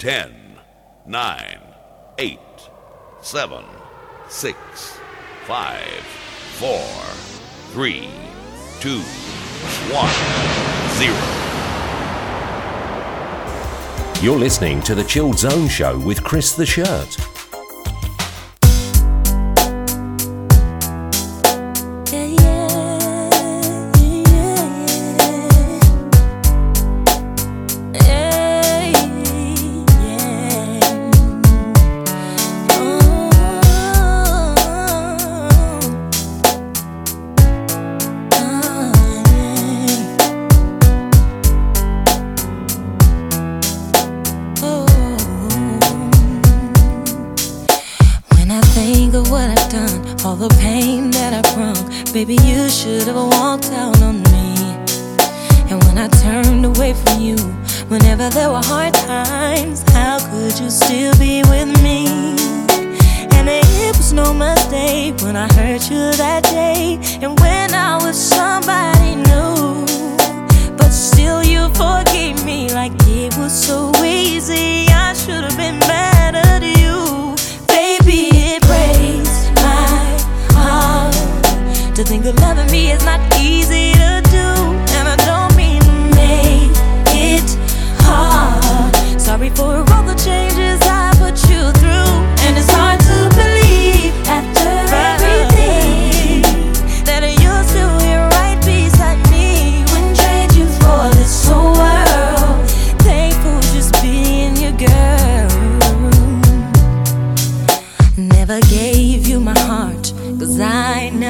10, 9, 8, 7, 6, 5, 4, 3, 2, 1, 0. You're listening to the Chilled Zone Show with Chris the Shirt.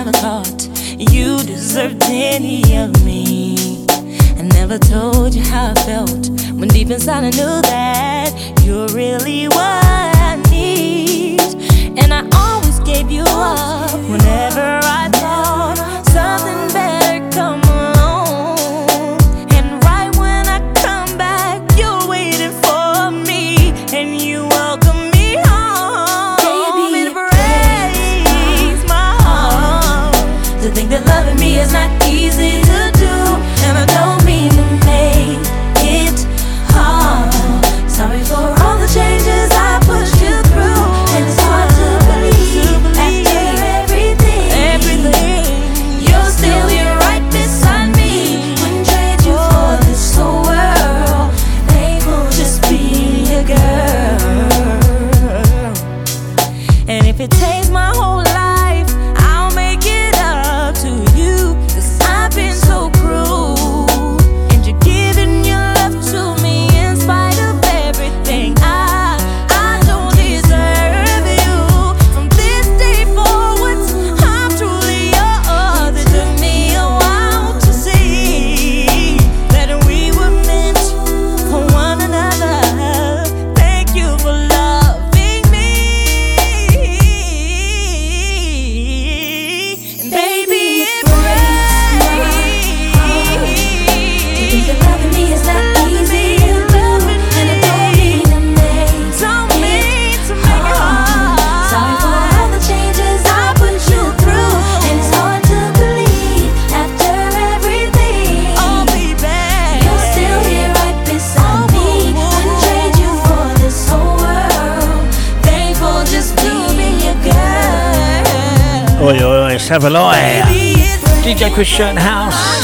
never thought you deserved any of me. I never told you how I felt when deep inside I knew that you're really what I need. And I always gave you up. Oh, have a lie. DJ Chris Shirt House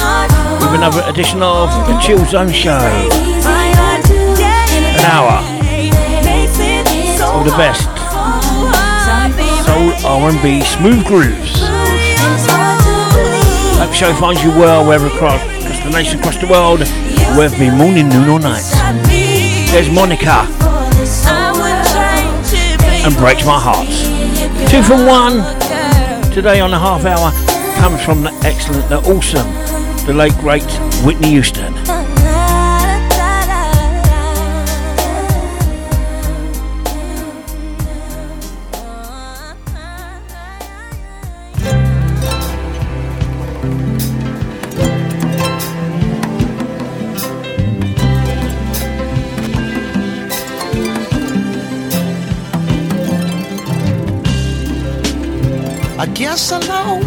with another edition of the Chill Zone Show. An hour of the best soul, R&B, smooth grooves. Hope show finds you well wherever across, across the nation, across the world, whether me morning, noon or night. There's Monica and breaks my heart. Two from one today on the half hour comes from the excellent, the awesome, the late great Whitney Houston.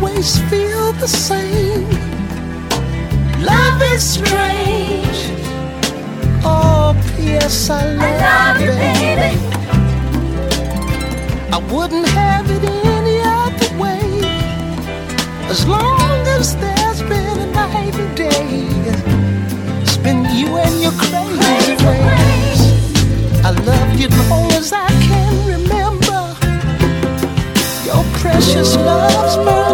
always feel the same. Love is strange. Oh, yes, I love, I love you, baby. I wouldn't have it any other way. As long as there's been a night and day, it's been you and your crazy, crazy ways. I love you long as I can remember Your precious love's burning.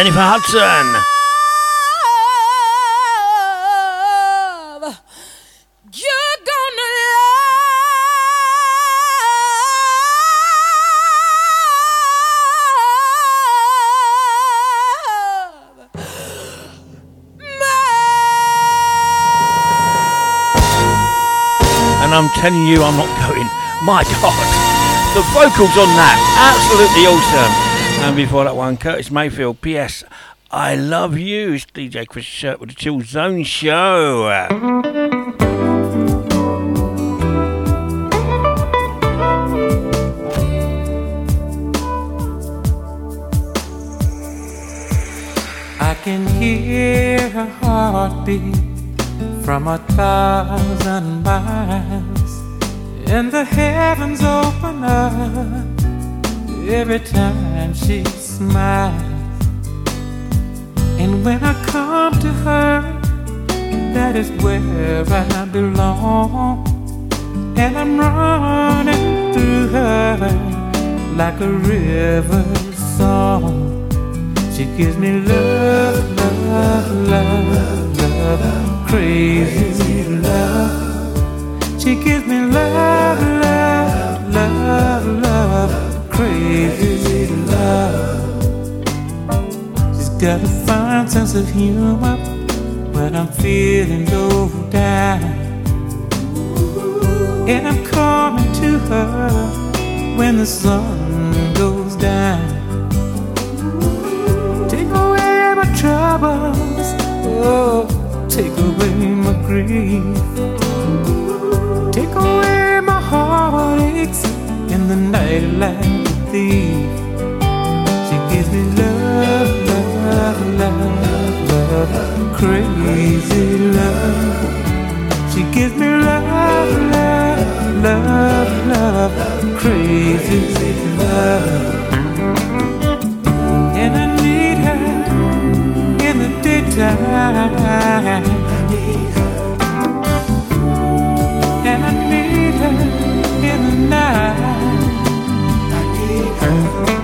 Jennifer Hudson. and I'm telling you, I'm not going. My God, the vocals on that, absolutely awesome. And before that one, Curtis Mayfield, P.S. I love you. It's DJ Chris Shirt with the Chill Zone Show. I can hear her heartbeat from a thousand miles, and the heavens open up every time she smiles. And when I come to her, that is where I belong, and I'm running through her like a river song. She gives me love, love, love, love crazy love. She gives me love, love, love, love, crazy love. She's got a fine sense of humor when I'm feeling low down. And I'm coming to her when the sun goes down. Take away my troubles. Oh Take away my grief. Take away my heartaches in the night like a thief. She gives me love, love, love, love, crazy love. She gives me love, love, love, love, crazy love. And I need her in the daytime. And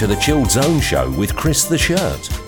to the Chilled Zone Show with Chris the Shirt.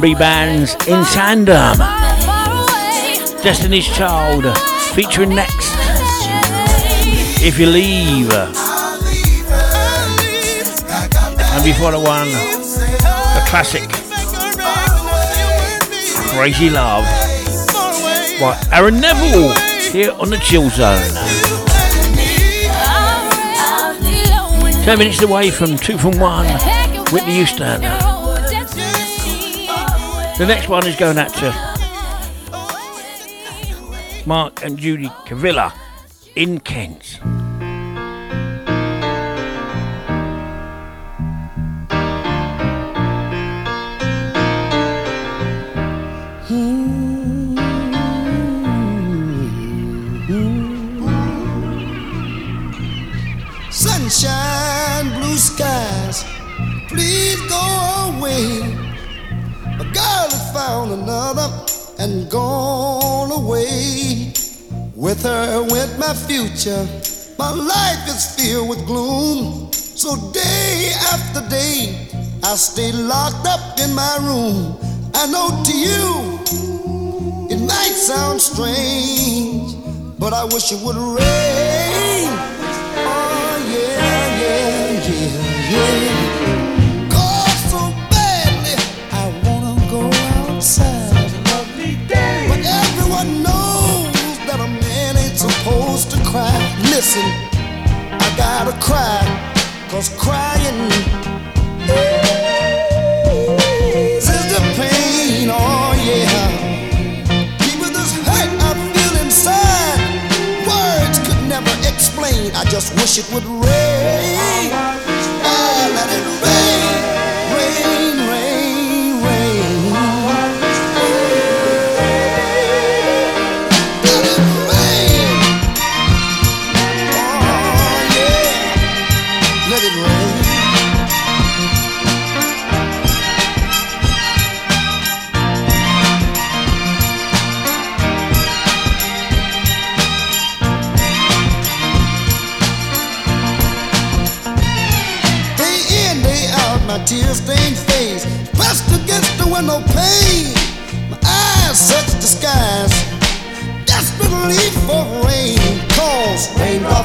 bands in tandem. Destiny's Child featuring next. If you leave. And before the one, the classic Crazy Love by Aaron Neville here on the Chill Zone. 10 minutes away from 2 from 1, Whitney Houston. The next one is going out to Mark and Judy Cavilla in Kent. Hmm. With her went my future. My life is filled with gloom. So day after day, I stay locked up in my room. I know to you, it might sound strange, but I wish it would rain. listen, I gotta cry, cause crying is the pain, oh yeah. Keep with this hurt I feel inside, words could never explain, I just wish it would rain.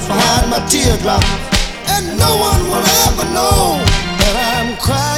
behind my teardrop, and no one will ever know that I'm crying.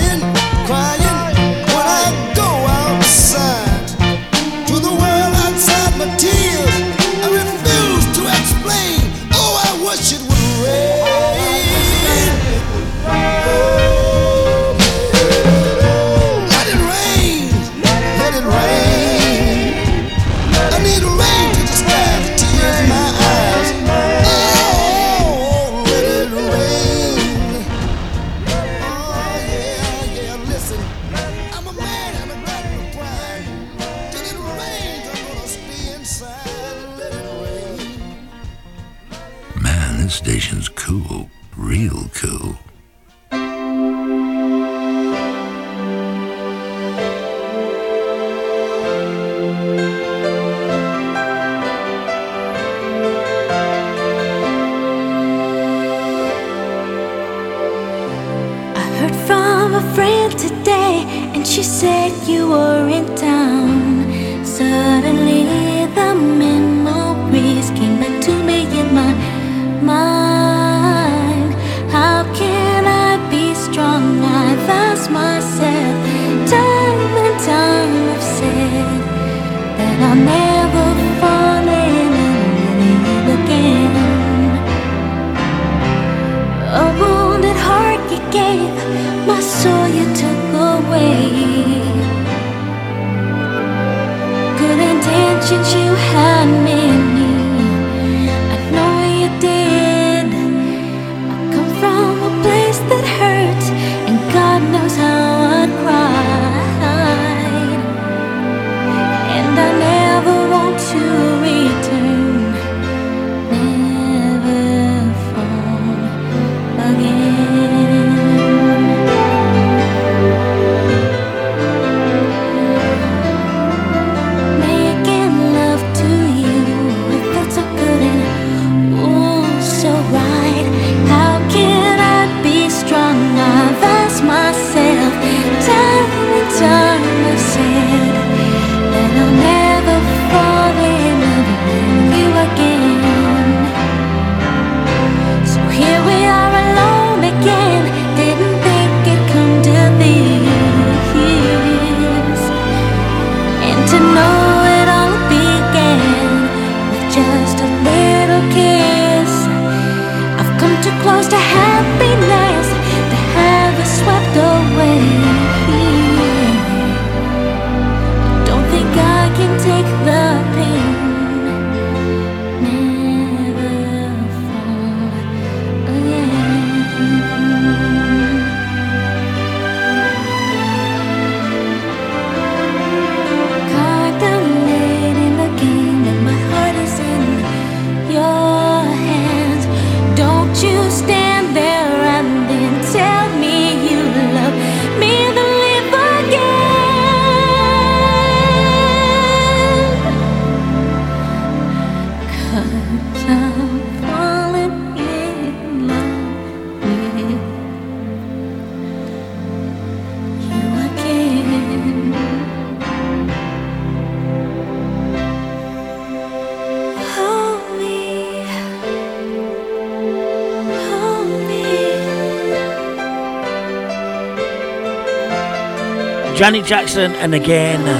Janet Jackson and again uh,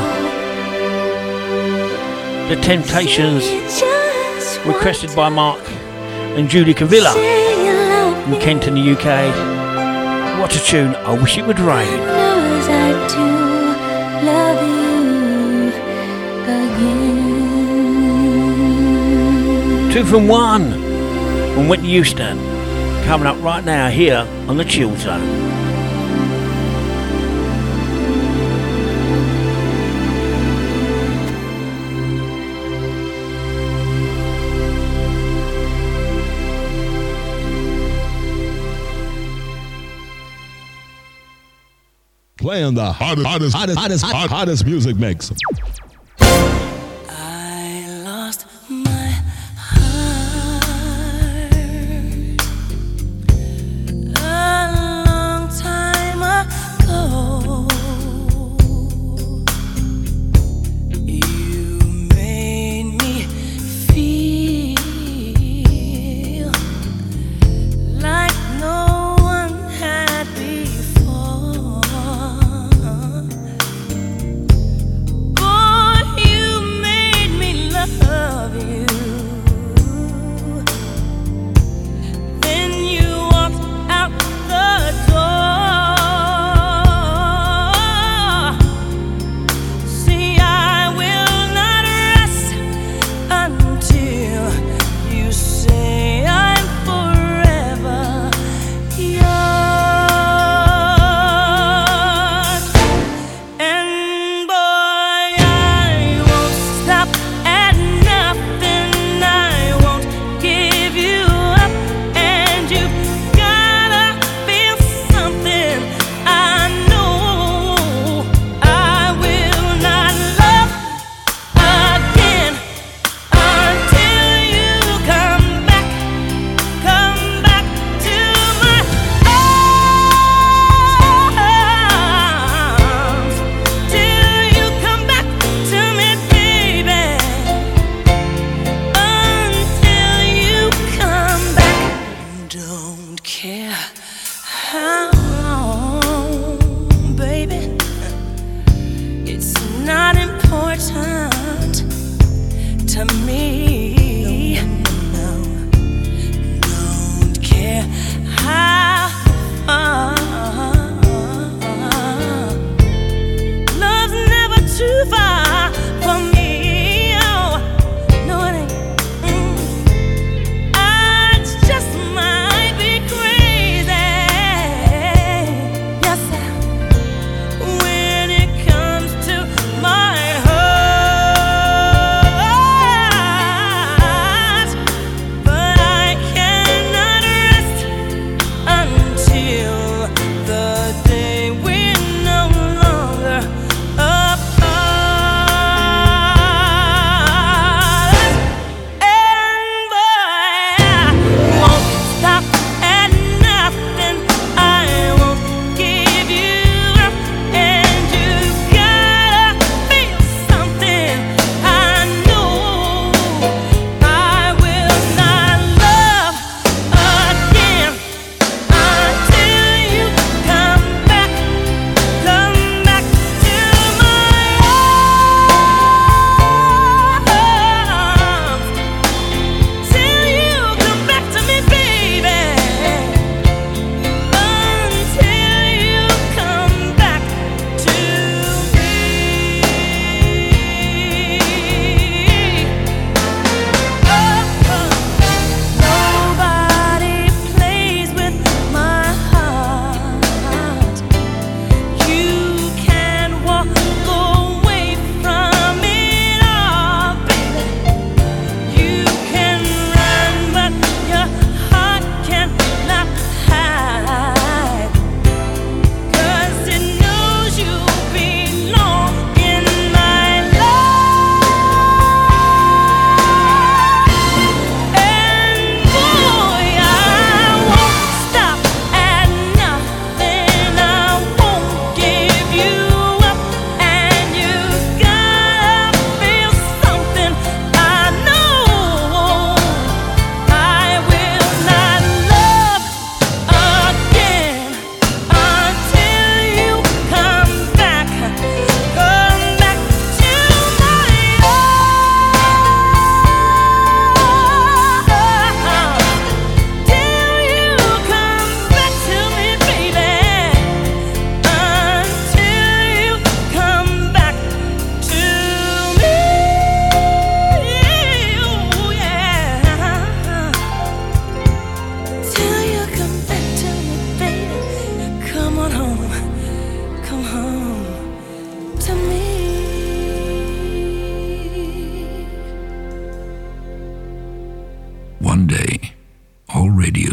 The Temptations requested by Mark and Judy Cavilla in Kent in the UK. What a tune, I wish it would rain. Two from one from Whitney Houston coming up right now here on the Chill Zone. playing the hottest, hottest, hottest, hottest, hottest music mix.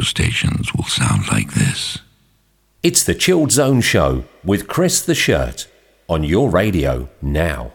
stations will sound like this. It's the Chilled Zone Show with Chris the Shirt on your radio now.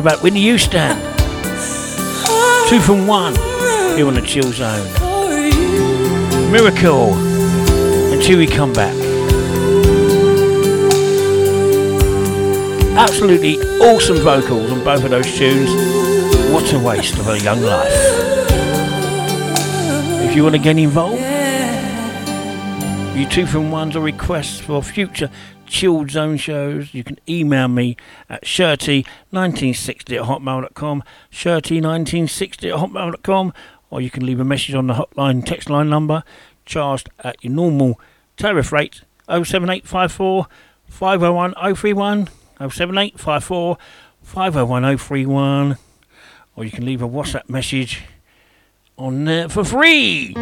Back to back you stand. Two from one here on the Chill Zone. Miracle until we come back. Absolutely awesome vocals on both of those tunes. What a waste of a young life. If you want to get involved, you two from ones or request for future chilled zone shows, you can email me at shirty1960 at hotmail.com, shirty1960 at hotmail.com, or you can leave a message on the hotline text line number charged at your normal tariff rate 07854 501 031 07854 501 031 or you can leave a WhatsApp message on there for free.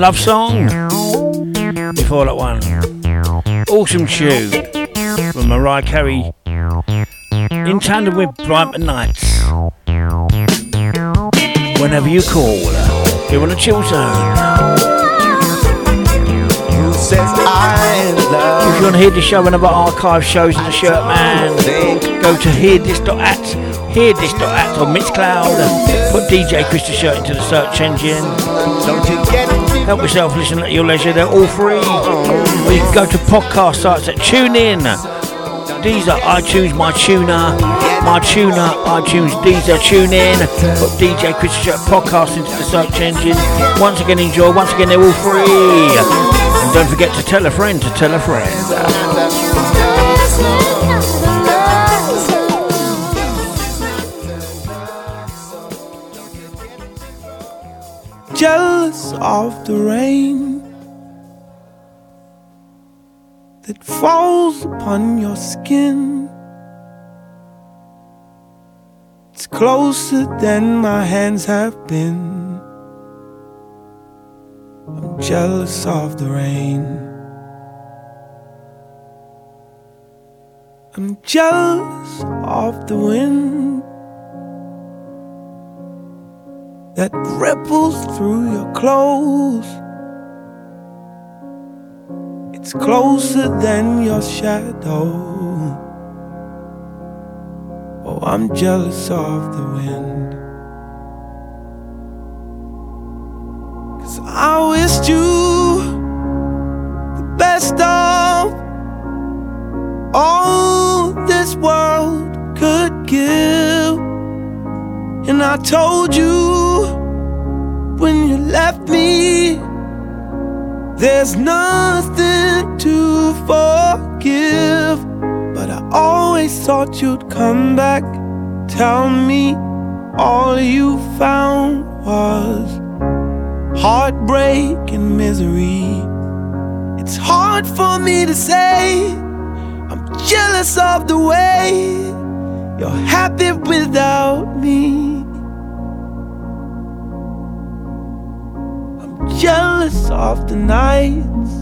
Love Song. Before that one, Awesome tune from Mariah Carey in tandem with Brighton Nights. Whenever you call, you're on a chill zone. If you want to hear the show and other archive shows in the shirt man, go to hearthis.at, hearthis.at on Mixcloud, put DJ Chris the Shirt into the search engine. Don't you get Help yourself, listen at your leisure. They're all free. We you can go to podcast sites at TuneIn, Deezer, iTunes, MyTuner, MyTuner, iTunes, Deezer, TuneIn. Put DJ Chris Shirt podcast into the search engine. Once again, enjoy. Once again, they're all free. And don't forget to tell a friend to tell a friend. Joe jealous of the rain that falls upon your skin. It's closer than my hands have been. I'm jealous of the rain. I'm jealous of the wind. That ripples through your clothes. It's closer than your shadow. Oh, I'm jealous of the wind. Cause I wished you the best of all this world could give. And I told you when you left me, there's nothing to forgive. But I always thought you'd come back. Tell me all you found was heartbreak and misery. It's hard for me to say. I'm jealous of the way you're happy without me. Jealous of the nights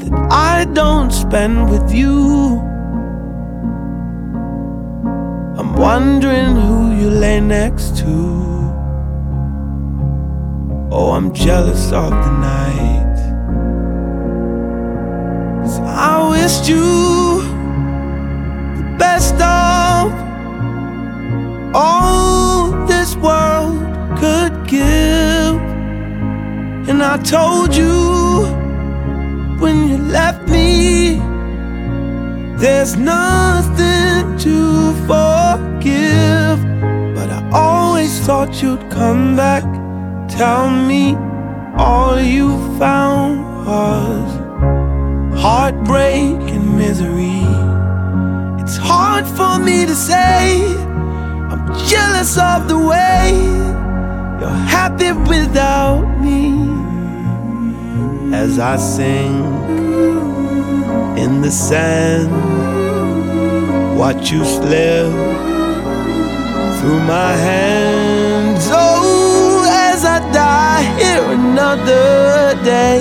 that I don't spend with you. I'm wondering who you lay next to. Oh, I'm jealous of the night. Cause I wished you the best of all this world could give. And I told you when you left me, there's nothing to forgive. But I always thought you'd come back. Tell me all you found was heartbreak and misery. It's hard for me to say. I'm jealous of the way you're happy without me. As I sing in the sand, watch you slip through my hands. Oh, as I die here another day.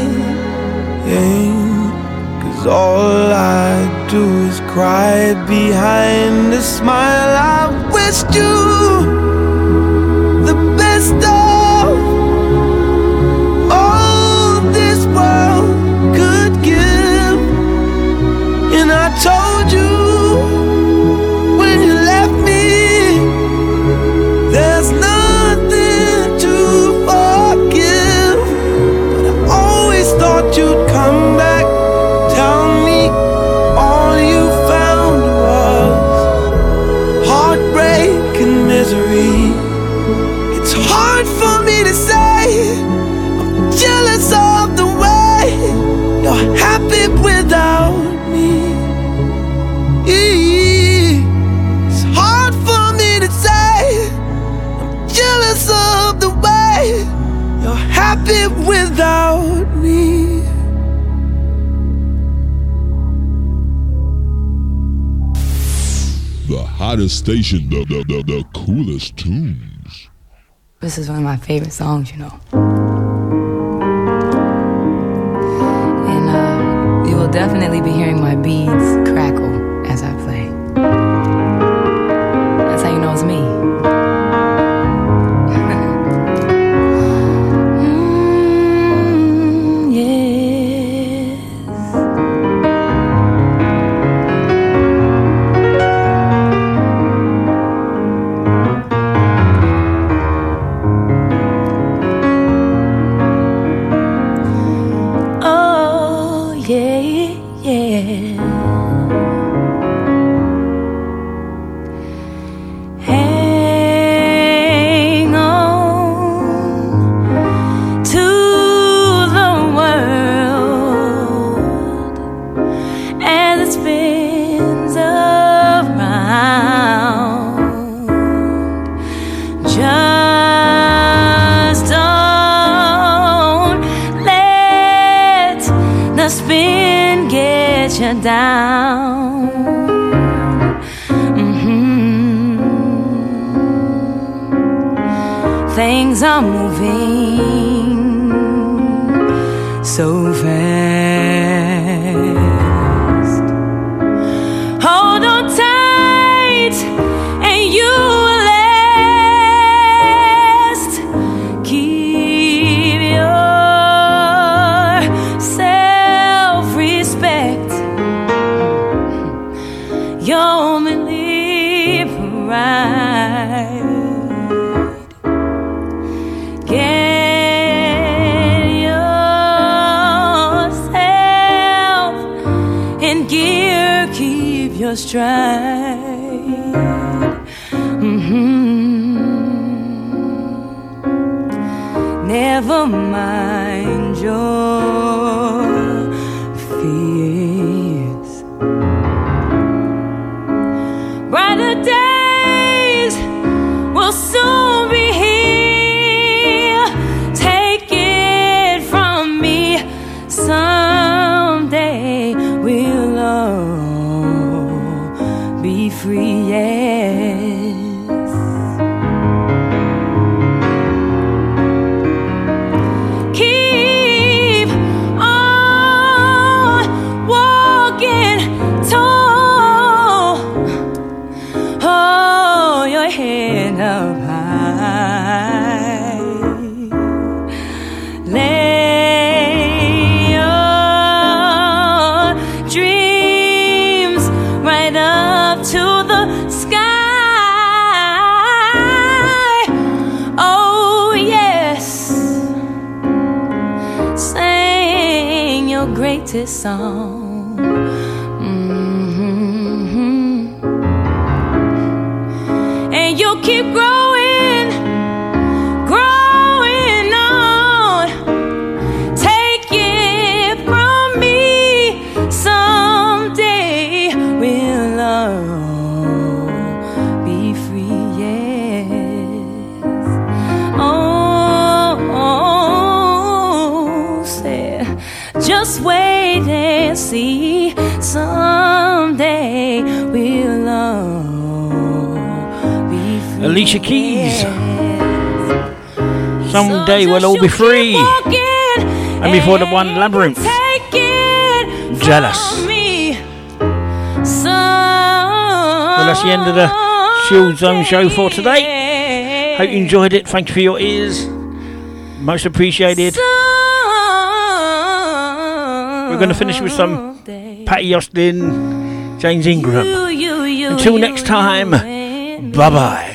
Cause all I do is cry behind a smile. I wished you you station, the, the, the, the coolest tunes. This is one of my favorite songs, you know. And uh, you will definitely be hearing my beads let you down. Mm-hmm. Things are moving so fast. his song. Mm-hmm. And you'll keep growing. Alicia Keys. Someday we'll all be free. And before the one Labrinth. Jealous. Well, that's the end of the Shield Zone show for today. Hope you enjoyed it. Thank you for your ears. most appreciated. We're going to finish with some Patti Austin, James Ingram. Until next time, bye bye.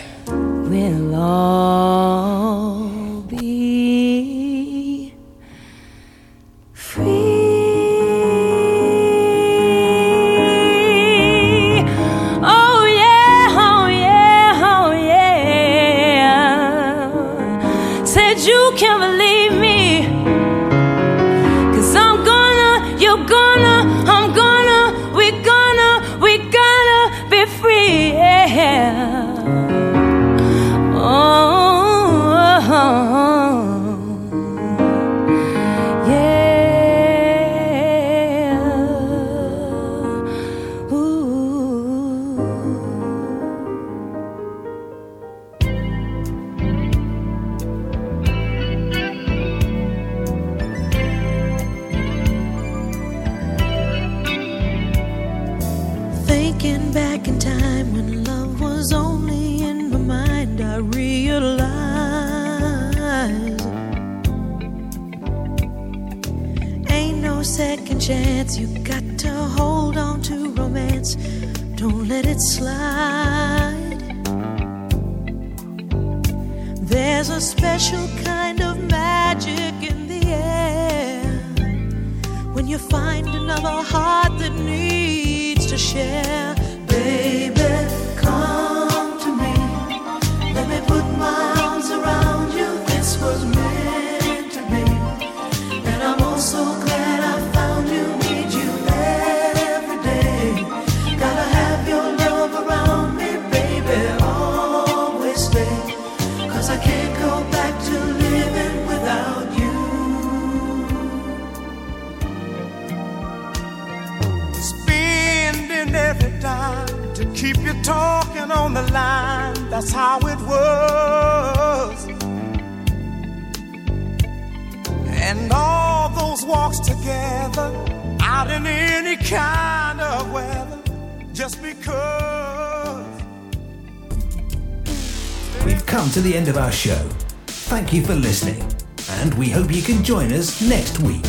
You for listening, and we hope you can join us next week.